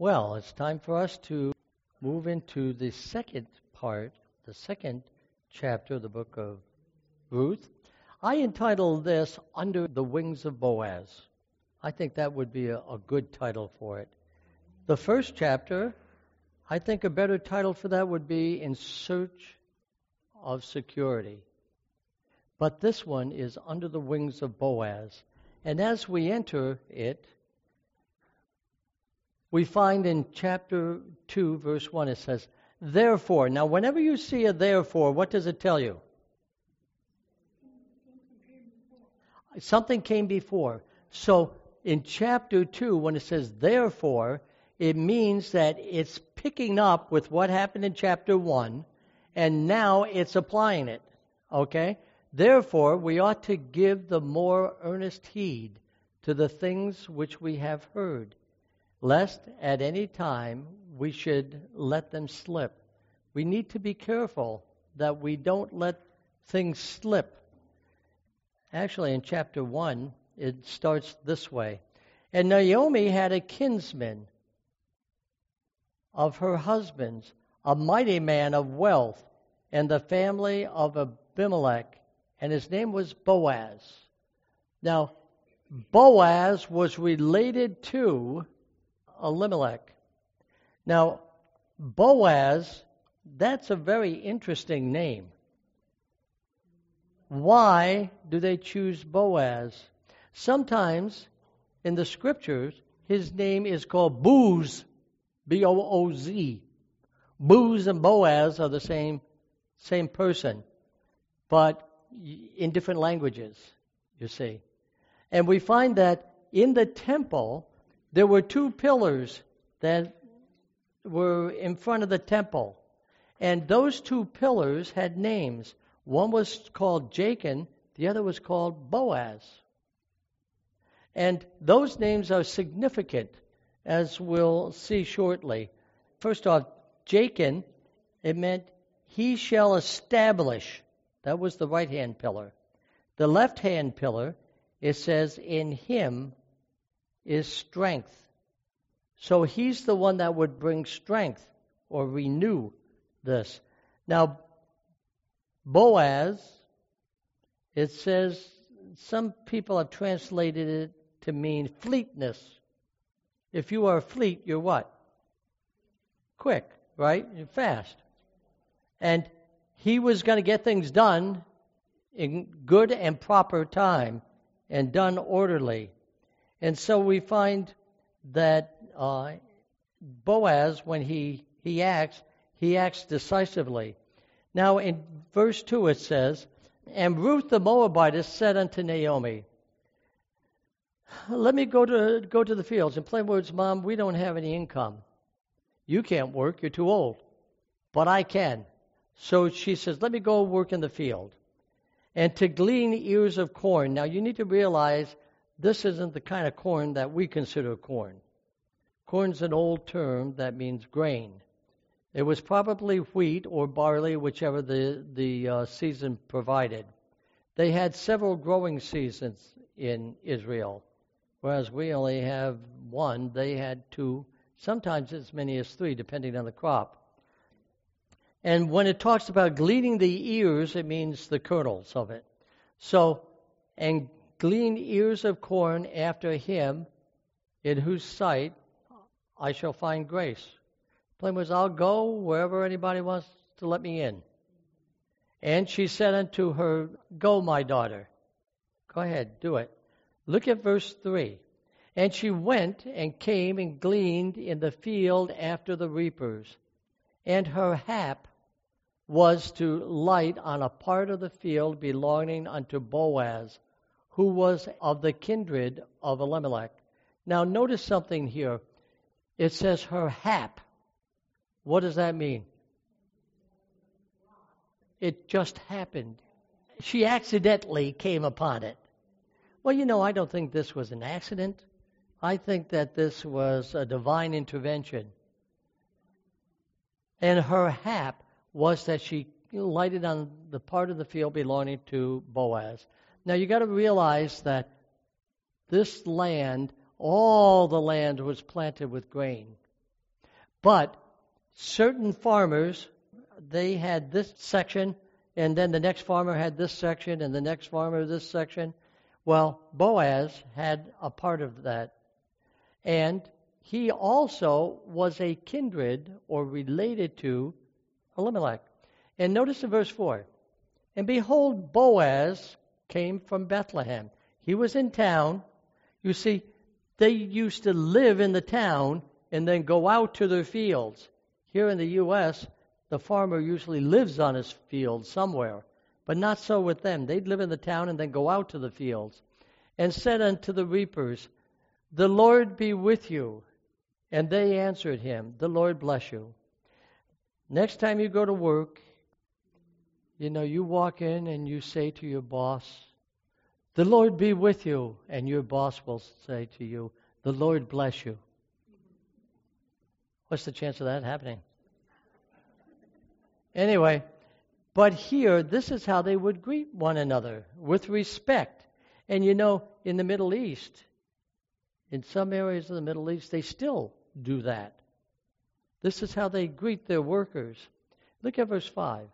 Well, it's time for us to move into the second part, the second chapter of the book of Ruth. I entitled this Under the Wings of Boaz. I think that would be a, a good title for it. The first chapter, I think a better title for that would be In Search of Security. But this one is Under the Wings of Boaz. And as we enter it, we find in chapter 2, verse 1, it says, Therefore. Now, whenever you see a therefore, what does it tell you? Something came before. So, in chapter 2, when it says therefore, it means that it's picking up with what happened in chapter 1, and now it's applying it. Okay? Therefore, we ought to give the more earnest heed to the things which we have heard lest at any time we should let them slip. We need to be careful that we don't let things slip. Actually, in chapter 1, it starts this way. And Naomi had a kinsman of her husband's, a mighty man of wealth, and the family of Abimelech, and his name was Boaz. Now, Boaz was related to Elimelech. Now, Boaz, that's a very interesting name. Why do they choose Boaz? Sometimes in the scriptures, his name is called Booz, B O O Z. Booz and Boaz are the same, same person, but in different languages, you see. And we find that in the temple, there were two pillars that were in front of the temple. And those two pillars had names. One was called Jachin, the other was called Boaz. And those names are significant, as we'll see shortly. First off, Jachin, it meant he shall establish. That was the right hand pillar. The left hand pillar, it says, in him is strength. So he's the one that would bring strength or renew this. Now, Boaz, it says, some people have translated it to mean fleetness. If you are fleet, you're what? Quick, right? You're fast. And he was going to get things done in good and proper time and done orderly. And so we find that uh, Boaz, when he, he acts, he acts decisively. Now, in verse 2, it says, And Ruth the Moabitess said unto Naomi, Let me go to, go to the fields. In plain words, Mom, we don't have any income. You can't work, you're too old. But I can. So she says, Let me go work in the field. And to glean ears of corn. Now, you need to realize this isn't the kind of corn that we consider corn. Corn's an old term that means grain. It was probably wheat or barley, whichever the, the uh, season provided. They had several growing seasons in Israel, whereas we only have one. They had two, sometimes as many as three, depending on the crop. And when it talks about gleaning the ears, it means the kernels of it. So, and glean ears of corn after him, in whose sight I shall find grace. Plain was, I'll go wherever anybody wants to let me in. And she said unto her, Go, my daughter. Go ahead, do it. Look at verse 3. And she went and came and gleaned in the field after the reapers. And her hap was to light on a part of the field belonging unto Boaz, who was of the kindred of Elimelech. Now, notice something here. It says her hap. What does that mean? It just happened. She accidentally came upon it. Well, you know, I don't think this was an accident. I think that this was a divine intervention. And her hap was that she lighted on the part of the field belonging to Boaz. Now you got to realize that this land, all the land was planted with grain. But certain farmers, they had this section, and then the next farmer had this section, and the next farmer this section. Well, Boaz had a part of that. And he also was a kindred or related to Elimelech. And notice in verse 4 And behold, Boaz came from Bethlehem. He was in town. You see, they used to live in the town and then go out to their fields. Here in the U.S., the farmer usually lives on his field somewhere, but not so with them. They'd live in the town and then go out to the fields. And said unto the reapers, The Lord be with you. And they answered him, The Lord bless you. Next time you go to work, you know, you walk in and you say to your boss, The Lord be with you. And your boss will say to you, The Lord bless you. What's the chance of that happening? Anyway, but here, this is how they would greet one another with respect. And you know, in the Middle East, in some areas of the Middle East, they still do that. This is how they greet their workers. Look at verse 5.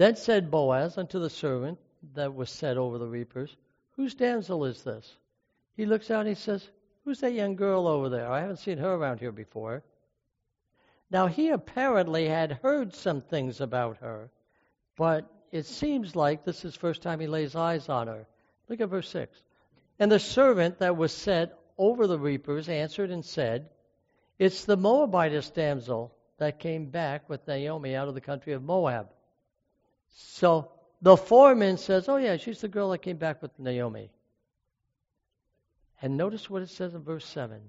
Then said Boaz unto the servant that was set over the reapers, Whose damsel is this? He looks out and he says, Who's that young girl over there? I haven't seen her around here before. Now, he apparently had heard some things about her, but it seems like this is the first time he lays eyes on her. Look at verse 6. And the servant that was set over the reapers answered and said, It's the Moabitess damsel that came back with Naomi out of the country of Moab. So the foreman says, Oh, yeah, she's the girl that came back with Naomi. And notice what it says in verse 7.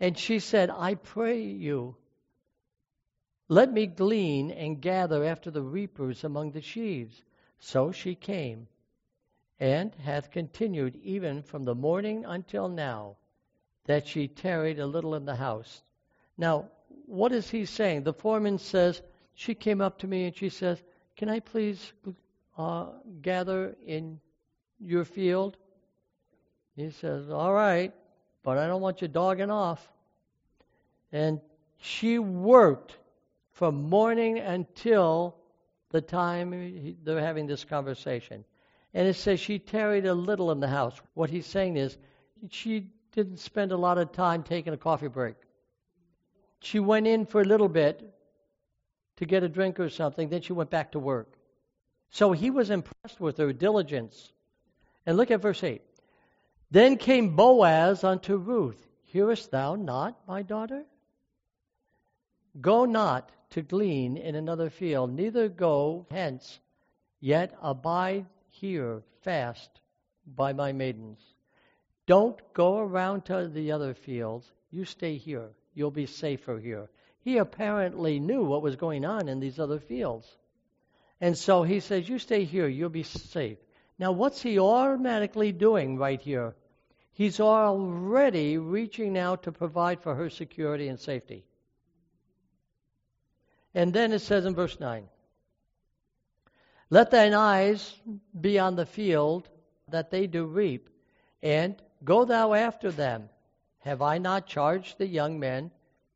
And she said, I pray you, let me glean and gather after the reapers among the sheaves. So she came, and hath continued even from the morning until now, that she tarried a little in the house. Now, what is he saying? The foreman says, She came up to me and she says, Can I please uh, gather in your field? He says, All right, but I don't want you dogging off. And she worked from morning until the time they're having this conversation. And it says she tarried a little in the house. What he's saying is she didn't spend a lot of time taking a coffee break. She went in for a little bit to get a drink or something, then she went back to work. So he was impressed with her diligence. And look at verse 8. Then came Boaz unto Ruth. Hearest thou not, my daughter? Go not to glean in another field, neither go hence, yet abide here fast by my maidens. Don't go around to the other fields. You stay here. You'll be safer here. He apparently knew what was going on in these other fields. And so he says, You stay here. You'll be safe. Now, what's he automatically doing right here? He's already reaching out to provide for her security and safety. And then it says in verse 9 Let thine eyes be on the field that they do reap, and go thou after them. Have I not charged the young men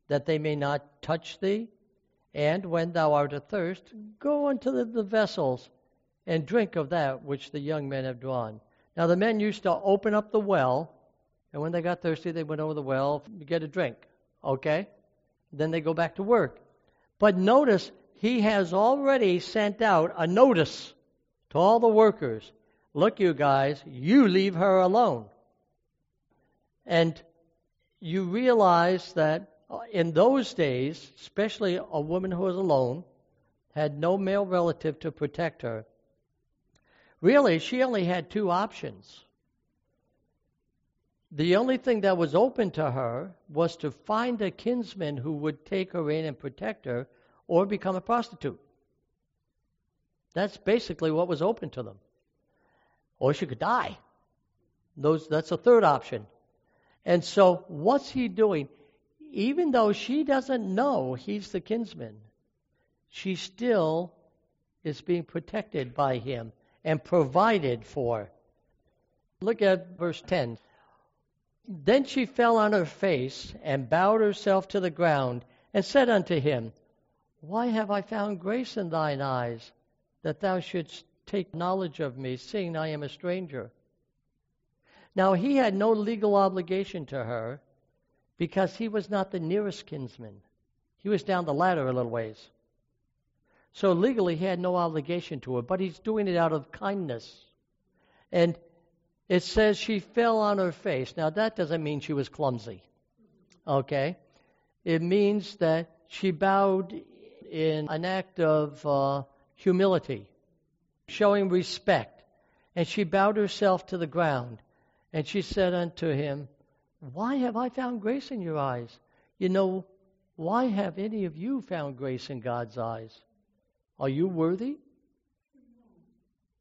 that they may not touch thee? And when thou art athirst, go unto the, the vessels and drink of that which the young men have drawn. Now the men used to open up the well, and when they got thirsty, they went over the well to get a drink. Okay? Then they go back to work. But notice, he has already sent out a notice to all the workers look, you guys, you leave her alone. And you realize that Uh, in those days, especially a woman who was alone, had no male relative to protect her. Really, she only had two options. The only thing that was open to her was to find a kinsman who would take her in and protect her or become a prostitute. That's basically what was open to them. Or she could die. Those, that's a third option. And so, what's he doing? Even though she doesn't know he's the kinsman, she still is being protected by him and provided for. Look at verse 10. Then she fell on her face and bowed herself to the ground and said unto him, Why have I found grace in thine eyes, that thou shouldst take knowledge of me, seeing I am a stranger? Now he had no legal obligation to her, because he was not the nearest kinsman. He was down the ladder a little ways. So legally, he had no obligation to her, but he's doing it out of kindness. And it says she fell on her face. Now, that doesn't mean she was clumsy. Okay? It means that she bowed in an act of uh, humility, showing respect. And she bowed herself to the ground. And she said unto him, Why have I found grace in your eyes? You know, why have any of you found grace in God's eyes? Are you worthy?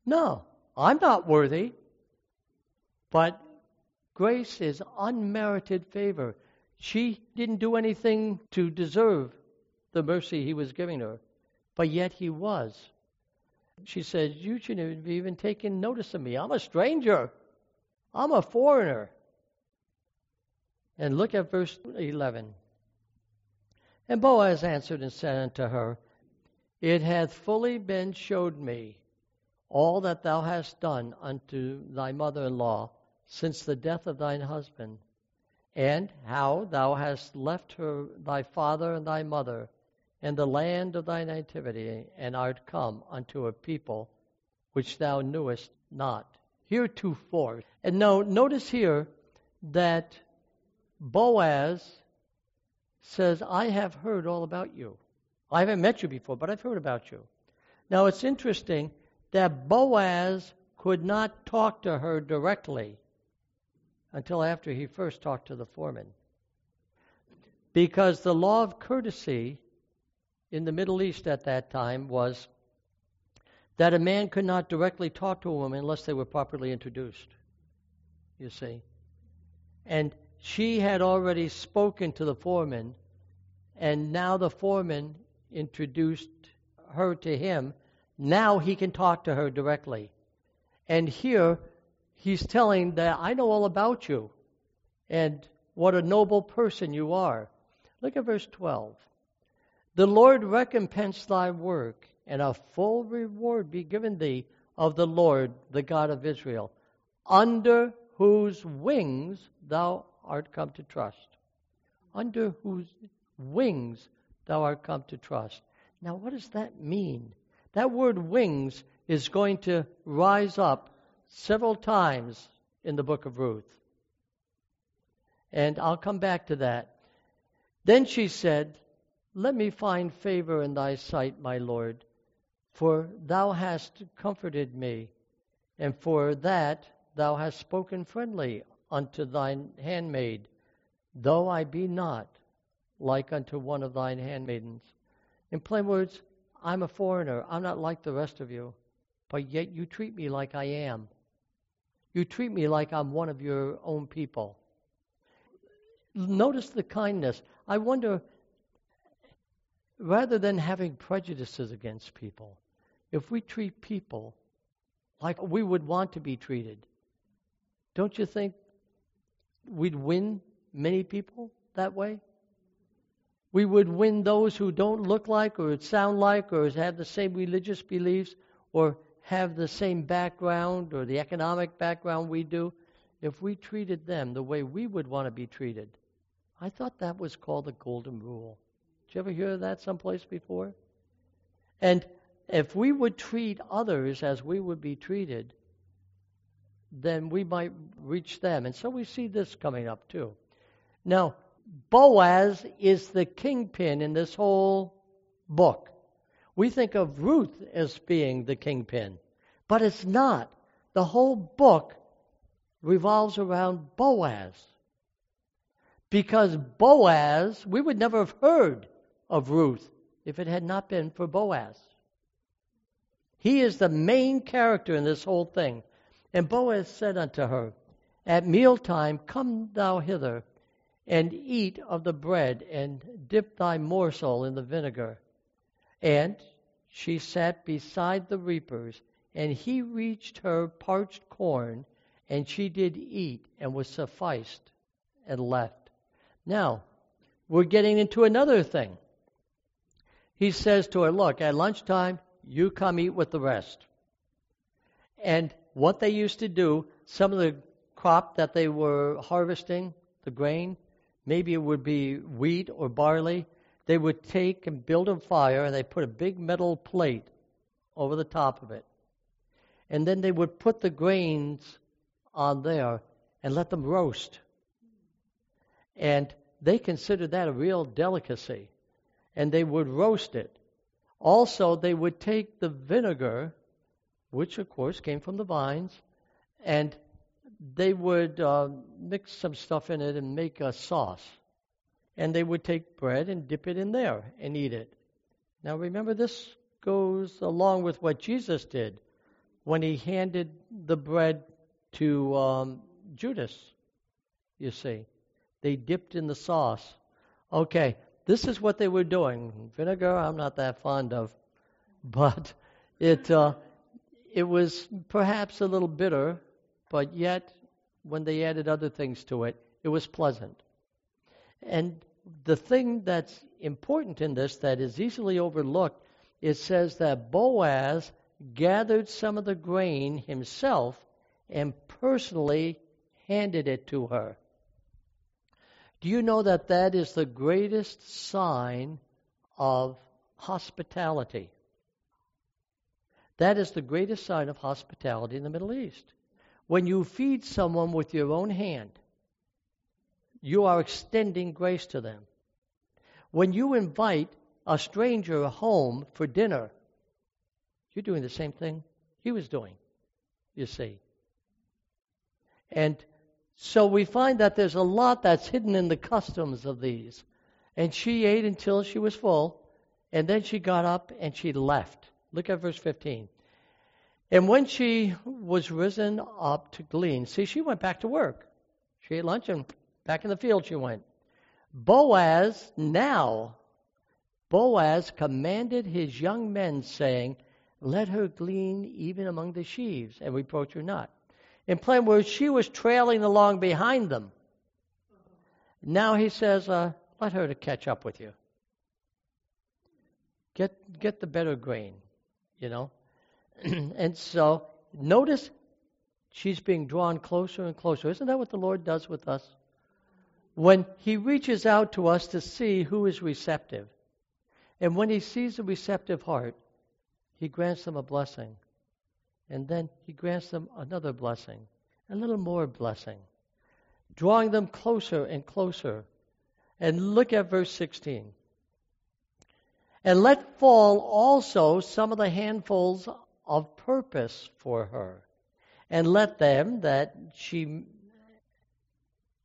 No, I'm not worthy. But grace is unmerited favor. She didn't do anything to deserve the mercy he was giving her, but yet he was. She said, You shouldn't have even taken notice of me. I'm a stranger, I'm a foreigner. And look at verse 11. And Boaz answered and said unto her, It hath fully been showed me all that thou hast done unto thy mother in law since the death of thine husband, and how thou hast left her thy father and thy mother, and the land of thy nativity, and art come unto a people which thou knewest not heretofore. And now notice here that Boaz says, I have heard all about you. I haven't met you before, but I've heard about you. Now it's interesting that Boaz could not talk to her directly until after he first talked to the foreman. Because the law of courtesy in the Middle East at that time was that a man could not directly talk to a woman unless they were properly introduced. You see? And she had already spoken to the foreman, and now the foreman introduced her to him. Now he can talk to her directly. And here, he's telling that I know all about you and what a noble person you are. Look at verse 12. The Lord recompense thy work, and a full reward be given thee of the Lord, the God of Israel, under whose wings thou art come to trust. Under whose wings thou art come to trust. Now, what does that mean? That word wings is going to rise up several times in the book of Ruth. And I'll come back to that. Then she said, Let me find favor in thy sight, my Lord, for thou hast comforted me, and for that thou hast spoken friendly unto thine handmaid, though I be not like unto one of thine handmaidens. In plain words, I'm a foreigner. I'm not like the rest of you, but yet you treat me like I am. You treat me like I'm one of your own people. Notice the kindness. I wonder, rather than having prejudices against people, if we treat people like we would want to be treated, don't you think we'd win many people that way? We would win those who don't look like or sound like or have the same religious beliefs or have the same background or the economic background we do, if we treated them the way we would want to be treated. I thought that was called the golden rule. Did you ever hear of that someplace before? And if we would treat others as we would be treated, then we might reach them. And so we see this coming up too. Now, Boaz is the kingpin in this whole book. We think of Ruth as being the kingpin, but it's not. The whole book revolves around Boaz. Because Boaz, we would never have heard of Ruth if it had not been for Boaz. He is the main character in this whole thing. And Boaz said unto her, At mealtime come thou hither, and eat of the bread, and dip thy morsel in the vinegar. And she sat beside the reapers, and he reached her parched corn, and she did eat, and was sufficed, and left. Now, we're getting into another thing. He says to her, Look, at lunchtime, you come eat with the rest. And what they used to do, some of the crop that they were harvesting, the grain, maybe it would be wheat or barley, they would take and build a fire and they put a big metal plate over the top of it. And then they would put the grains on there and let them roast. And they considered that a real delicacy. And they would roast it. Also, they would take the vinegar, which of course came from the vines, and they would uh, mix some stuff in it and make a sauce. And they would take bread and dip it in there and eat it. Now remember, this goes along with what Jesus did when he handed the bread to um, Judas, you see. They dipped in the sauce. Okay, this is what they were doing. Vinegar, I'm not that fond of, but it uh, it was perhaps a little bitter, but yet when they added other things to it, it was pleasant. And the thing that's important in this that is easily overlooked, it says that Boaz gathered some of the grain himself and personally handed it to her. Do you know that that is the greatest sign of hospitality? That is the greatest sign of hospitality in the Middle East. When you feed someone with your own hand, you are extending grace to them. When you invite a stranger home for dinner, you're doing the same thing he was doing, you see. And so we find that there's a lot that's hidden in the customs of these. And she ate until she was full, and then she got up and she left. Look at verse 15. And when she was risen up to glean, see, she went back to work. She ate lunch and back in the field she went. Boaz now, Boaz commanded his young men, saying, Let her glean even among the sheaves, and reproach her not. In plain words, she was trailing along behind them. Now he says, uh, let her to catch up with you. Get get the better grain, you know. and so notice she's being drawn closer and closer. Isn't that what the Lord does with us? When he reaches out to us to see who is receptive. And when he sees a receptive heart, he grants them a blessing. And then he grants them another blessing, a little more blessing, drawing them closer and closer. And look at verse 16. And let fall also some of the handfuls of purpose for her, and let them that she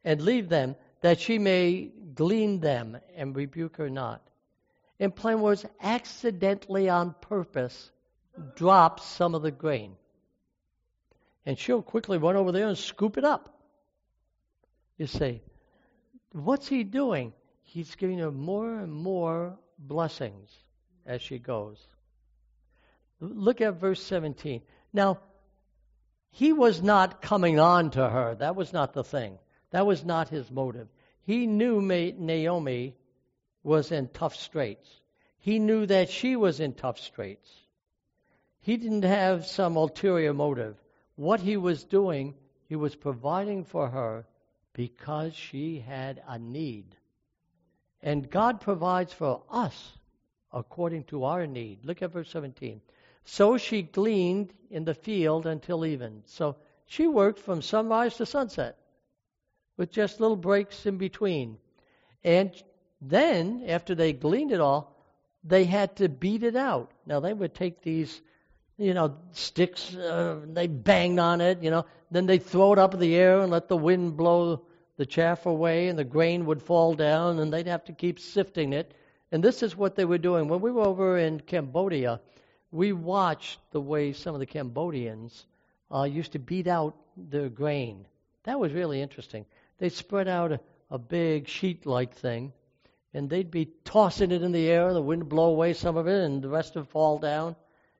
and leave them that she may glean them and rebuke her not. In plain words, accidentally on purpose, drop some of the grain. And she'll quickly run over there and scoop it up. You say, what's he doing? He's giving her more and more blessings as she goes. Look at verse 17. Now, he was not coming on to her. That was not the thing. That was not his motive. He knew Naomi was in tough straits. He knew that she was in tough straits. He didn't have some ulterior motive. What he was doing, he was providing for her because she had a need. And God provides for us according to our need. Look at verse 17. So she gleaned in the field until even. So she worked from sunrise to sunset with just little breaks in between. And then, after they gleaned it all, they had to beat it out. Now, they would take these you know, sticks, uh, they banged on it, you know. Then they throw it up in the air and let the wind blow the chaff away, and the grain would fall down, and they'd have to keep sifting it. And this is what they were doing. When we were over in Cambodia, we watched the way some of the Cambodians uh, used to beat out their grain. That was really interesting. They spread out a, a big sheet like thing, and they'd be tossing it in the air, the wind would blow away some of it, and the rest would fall down.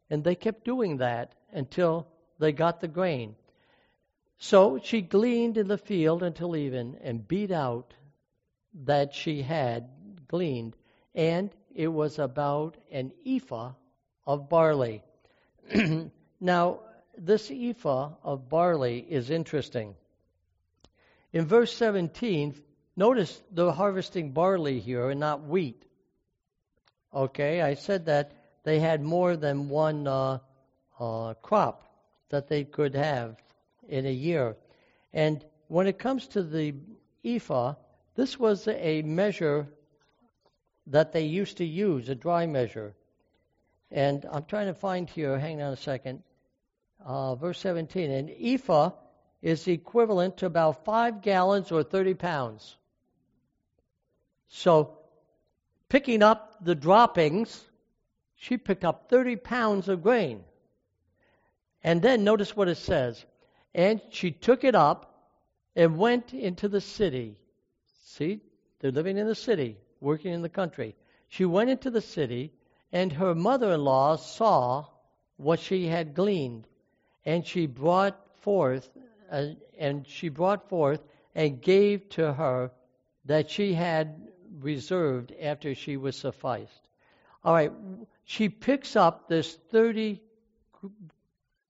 And they kept doing that until they got the grain. So she gleaned in the field until even and beat out that she had gleaned, and it was about an ephah of barley. now, this ephah of barley is interesting. In verse 17, notice they're harvesting barley here and not wheat. Okay, I said that they had more than one uh, uh, crop that they could have in a year. And when it comes to the ephah, this was a measure that they used to use, a dry measure. And I'm trying to find here, hang on a second, uh, verse 17. An ephah is equivalent to about five gallons or 30 pounds. So, picking up the droppings, she picked up 30 pounds of grain. And then notice what it says. And she took it up and went into the city. See, they're living in the city, working in the country. She went into the city, and her mother in law saw what she had gleaned. And she brought forth, uh, and she brought forth and gave to her that she had reserved after she was sufficed. All right, she picks up this 30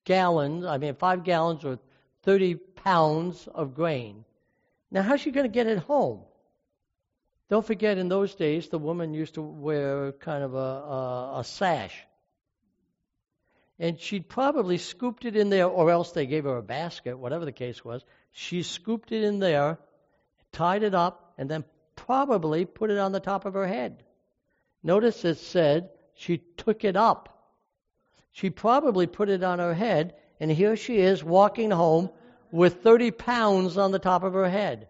gallons, I mean, five gallons or 30 pounds of grain. Now, how's she going to get it home? Don't forget, in those days, the woman used to wear kind of a, a, a sash. And she'd probably scooped it in there, or else they gave her a basket, whatever the case was. She scooped it in there, tied it up, and then probably put it on the top of her head. Notice it said she took it up. She probably put it on her head, and here she is walking home with 30 pounds on the top of her head.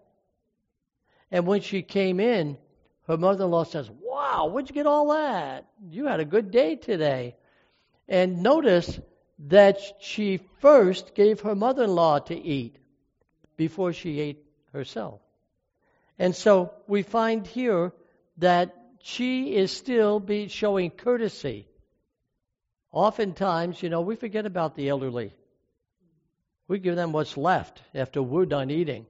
And when she came in, her mother in law says, Wow, where'd you get all that? You had a good day today. And notice that she first gave her mother in law to eat before she ate herself. And so we find here that she is still be showing courtesy Oftentimes, you know, we forget about the elderly. We give them what's left after we're done eating.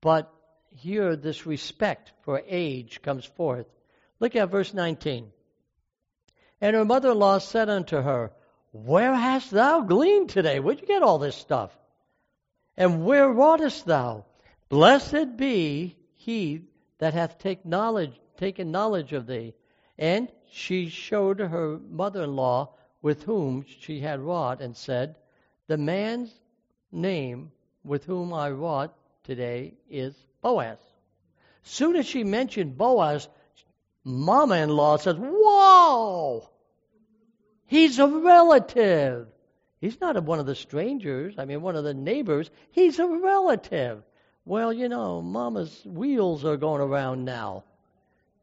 But here, this respect for age comes forth. Look at verse 19. And her mother in law said unto her, Where hast thou gleaned today? Where'd you get all this stuff? And where wroughtest thou? Blessed be he that hath take knowledge, taken knowledge of thee. And she showed her mother in law with whom she had wrought, and said, The man's name with whom I wrought today is Boaz. Soon as she mentioned Boaz, mama in law says, Whoa! He's a relative. He's not one of the strangers, I mean, one of the neighbors. He's a relative. Well, you know, mama's wheels are going around now.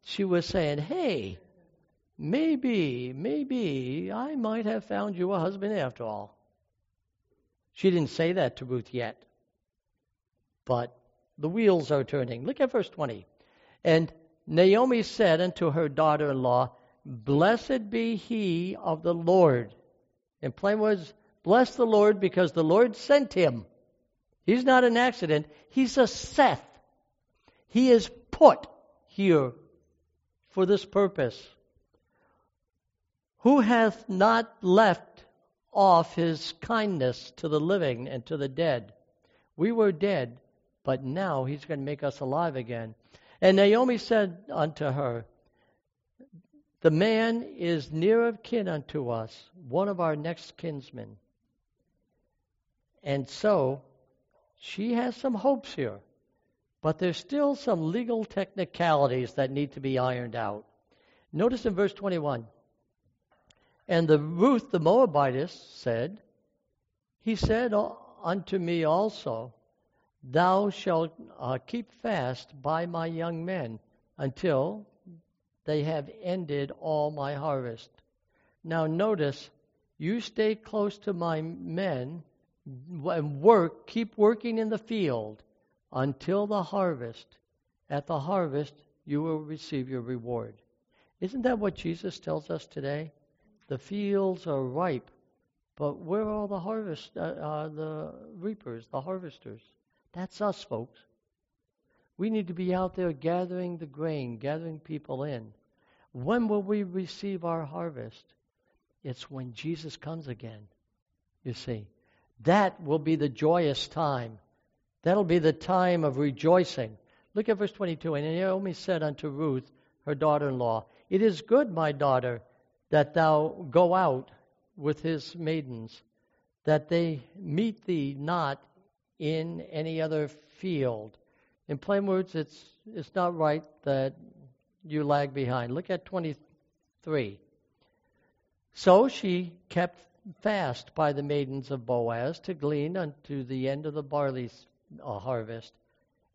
She was saying, Hey, maybe, maybe I might have found you a husband after all. She didn't say that to Ruth yet. But the wheels are turning. Look at verse 20. And Naomi said unto her daughter in law, Blessed be he of the Lord. In plain words, bless the Lord because the Lord sent him. He's not an accident, he's a Seth. He is put here for this purpose who hath not left off his kindness to the living and to the dead? We were dead, but now he's going to make us alive again. And Naomi said unto her, The man is near of kin unto us, one of our next kinsmen. And so she has some hopes here, but there's still some legal technicalities that need to be ironed out. Notice in verse 21 and the Ruth the Moabitess said, He said unto me also, Thou shalt uh, keep fast by my young men until they have ended all my harvest. Now notice, you stay close to my men and work, keep working in the field until the harvest. At the harvest, you will receive your reward. Isn't that what Jesus tells us today? The fields are ripe, but where are the harvest, uh, uh, the reapers, the harvesters? That's us, folks. We need to be out there gathering the grain, gathering people in. When will we receive our harvest? It's when Jesus comes again, you see. That will be the joyous time. That'll be the time of rejoicing. Look at verse 22. And Naomi said unto Ruth, her daughter in law, It is good, my daughter, that thou go out with his maidens, that they meet thee not in any other field. In plain words, it's, it's not right that you lag behind. Look at 23. So she kept fast by the maidens of Boaz to glean unto the end of the barley uh, harvest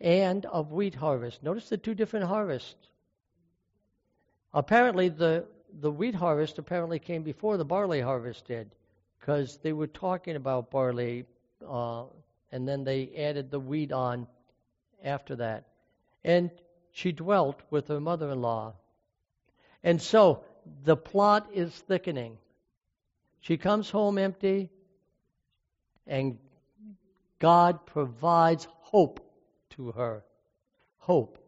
and of wheat harvest. Notice the two different harvests. Apparently, the, the wheat harvest apparently came before the barley harvest did, because they were talking about barley, uh, and then they added the wheat on after that. And she dwelt with her mother in law. And so the plot is thickening. She comes home empty, and God provides hope to her. Hope.